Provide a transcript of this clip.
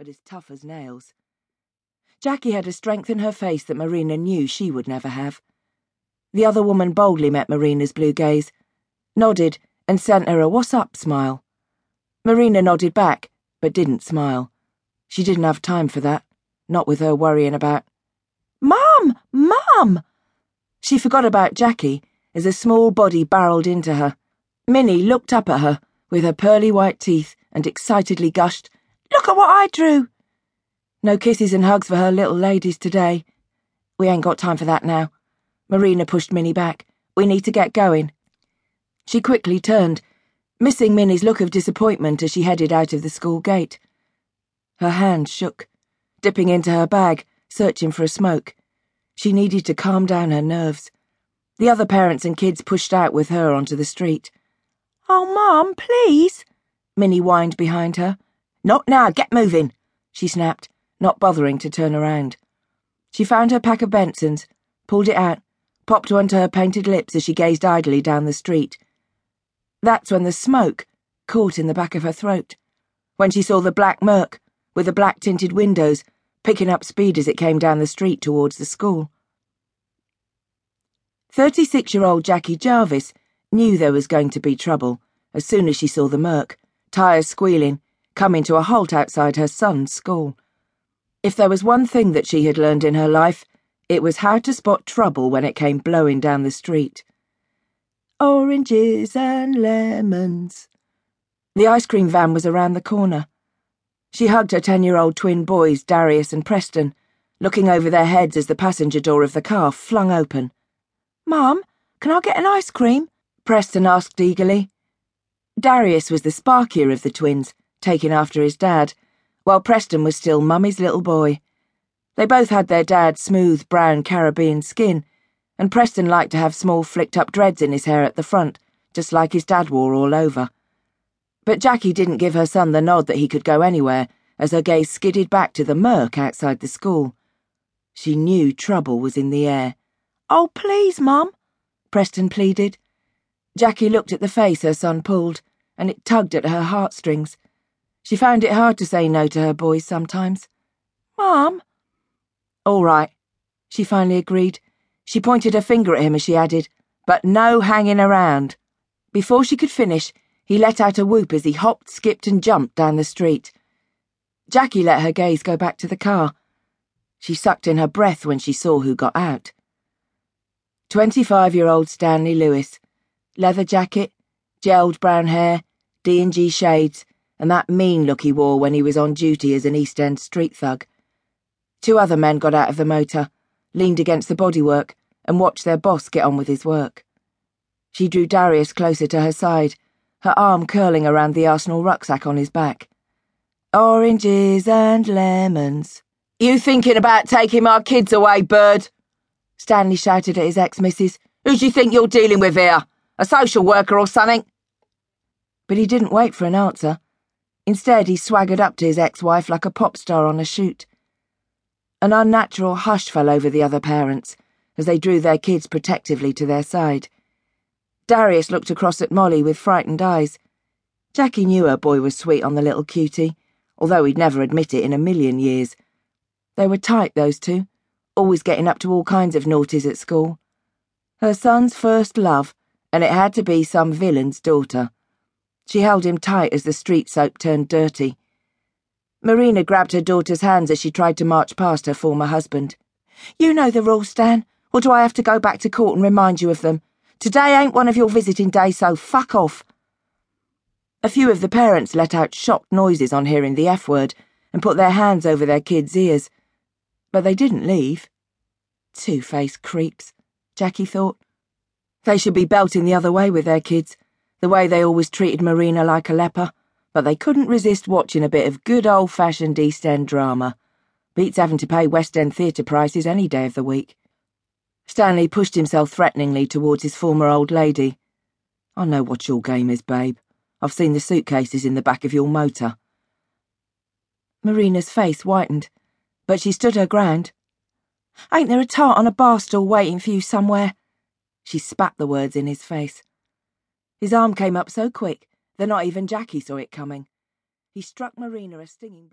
but as tough as nails. Jackie had a strength in her face that Marina knew she would never have. The other woman boldly met Marina's blue gaze, nodded, and sent her a what's up smile. Marina nodded back, but didn't smile. She didn't have time for that, not with her worrying about. Mum! Mum! She forgot about Jackie as a small body barreled into her. Minnie looked up at her with her pearly white teeth and excitedly gushed, Look at what I drew! No kisses and hugs for her little ladies today. We ain't got time for that now. Marina pushed Minnie back. We need to get going. She quickly turned, missing Minnie's look of disappointment as she headed out of the school gate. Her hand shook, dipping into her bag, searching for a smoke. She needed to calm down her nerves. The other parents and kids pushed out with her onto the street. Oh, Mum, please, Minnie whined behind her. Not now, get moving, she snapped not bothering to turn around. She found her pack of Bensons, pulled it out, popped one to her painted lips as she gazed idly down the street. That's when the smoke caught in the back of her throat, when she saw the black merc with the black tinted windows, picking up speed as it came down the street towards the school. 36 year old Jackie Jarvis knew there was going to be trouble as soon as she saw the merc, tyres squealing, coming to a halt outside her son's school. If there was one thing that she had learned in her life, it was how to spot trouble when it came blowing down the street. Oranges and lemons. The ice cream van was around the corner. She hugged her ten year old twin boys, Darius and Preston, looking over their heads as the passenger door of the car flung open. Mum, can I get an ice cream? Preston asked eagerly. Darius was the sparkier of the twins, taking after his dad while Preston was still Mummy's little boy. They both had their dad's smooth brown Caribbean skin, and Preston liked to have small flicked up dreads in his hair at the front, just like his dad wore all over. But Jackie didn't give her son the nod that he could go anywhere as her gaze skidded back to the merc outside the school. She knew trouble was in the air. Oh, please, Mum, Preston pleaded. Jackie looked at the face her son pulled, and it tugged at her heartstrings. She found it hard to say no to her boys sometimes. Mom? All right, she finally agreed. She pointed her finger at him as she added, but no hanging around. Before she could finish, he let out a whoop as he hopped, skipped, and jumped down the street. Jackie let her gaze go back to the car. She sucked in her breath when she saw who got out. 25 year old Stanley Lewis. Leather jacket, gelled brown hair, D&G shades, and that mean look he wore when he was on duty as an East End street thug. Two other men got out of the motor, leaned against the bodywork, and watched their boss get on with his work. She drew Darius closer to her side, her arm curling around the Arsenal rucksack on his back. Oranges and lemons. You thinking about taking my kids away, bird? Stanley shouted at his ex-missus. Who do you think you're dealing with here? A social worker or something? But he didn't wait for an answer. Instead, he swaggered up to his ex-wife like a pop star on a shoot. An unnatural hush fell over the other parents as they drew their kids protectively to their side. Darius looked across at Molly with frightened eyes. Jackie knew her boy was sweet on the little cutie, although he'd never admit it in a million years. They were tight, those two, always getting up to all kinds of naughties at school. Her son's first love, and it had to be some villain's daughter. She held him tight as the street soap turned dirty. Marina grabbed her daughter's hands as she tried to march past her former husband. You know the rules, Stan, or do I have to go back to court and remind you of them? Today ain't one of your visiting days, so fuck off. A few of the parents let out shocked noises on hearing the F word and put their hands over their kids' ears. But they didn't leave. Two faced creeps, Jackie thought. They should be belting the other way with their kids the way they always treated Marina like a leper, but they couldn't resist watching a bit of good old fashioned East End drama. Beats having to pay West End theatre prices any day of the week. Stanley pushed himself threateningly towards his former old lady. I know what your game is, babe. I've seen the suitcases in the back of your motor. Marina's face whitened, but she stood her ground. Ain't there a tart on a bar stool waiting for you somewhere? She spat the words in his face. His arm came up so quick that not even Jackie saw it coming. He struck Marina a stinging blow.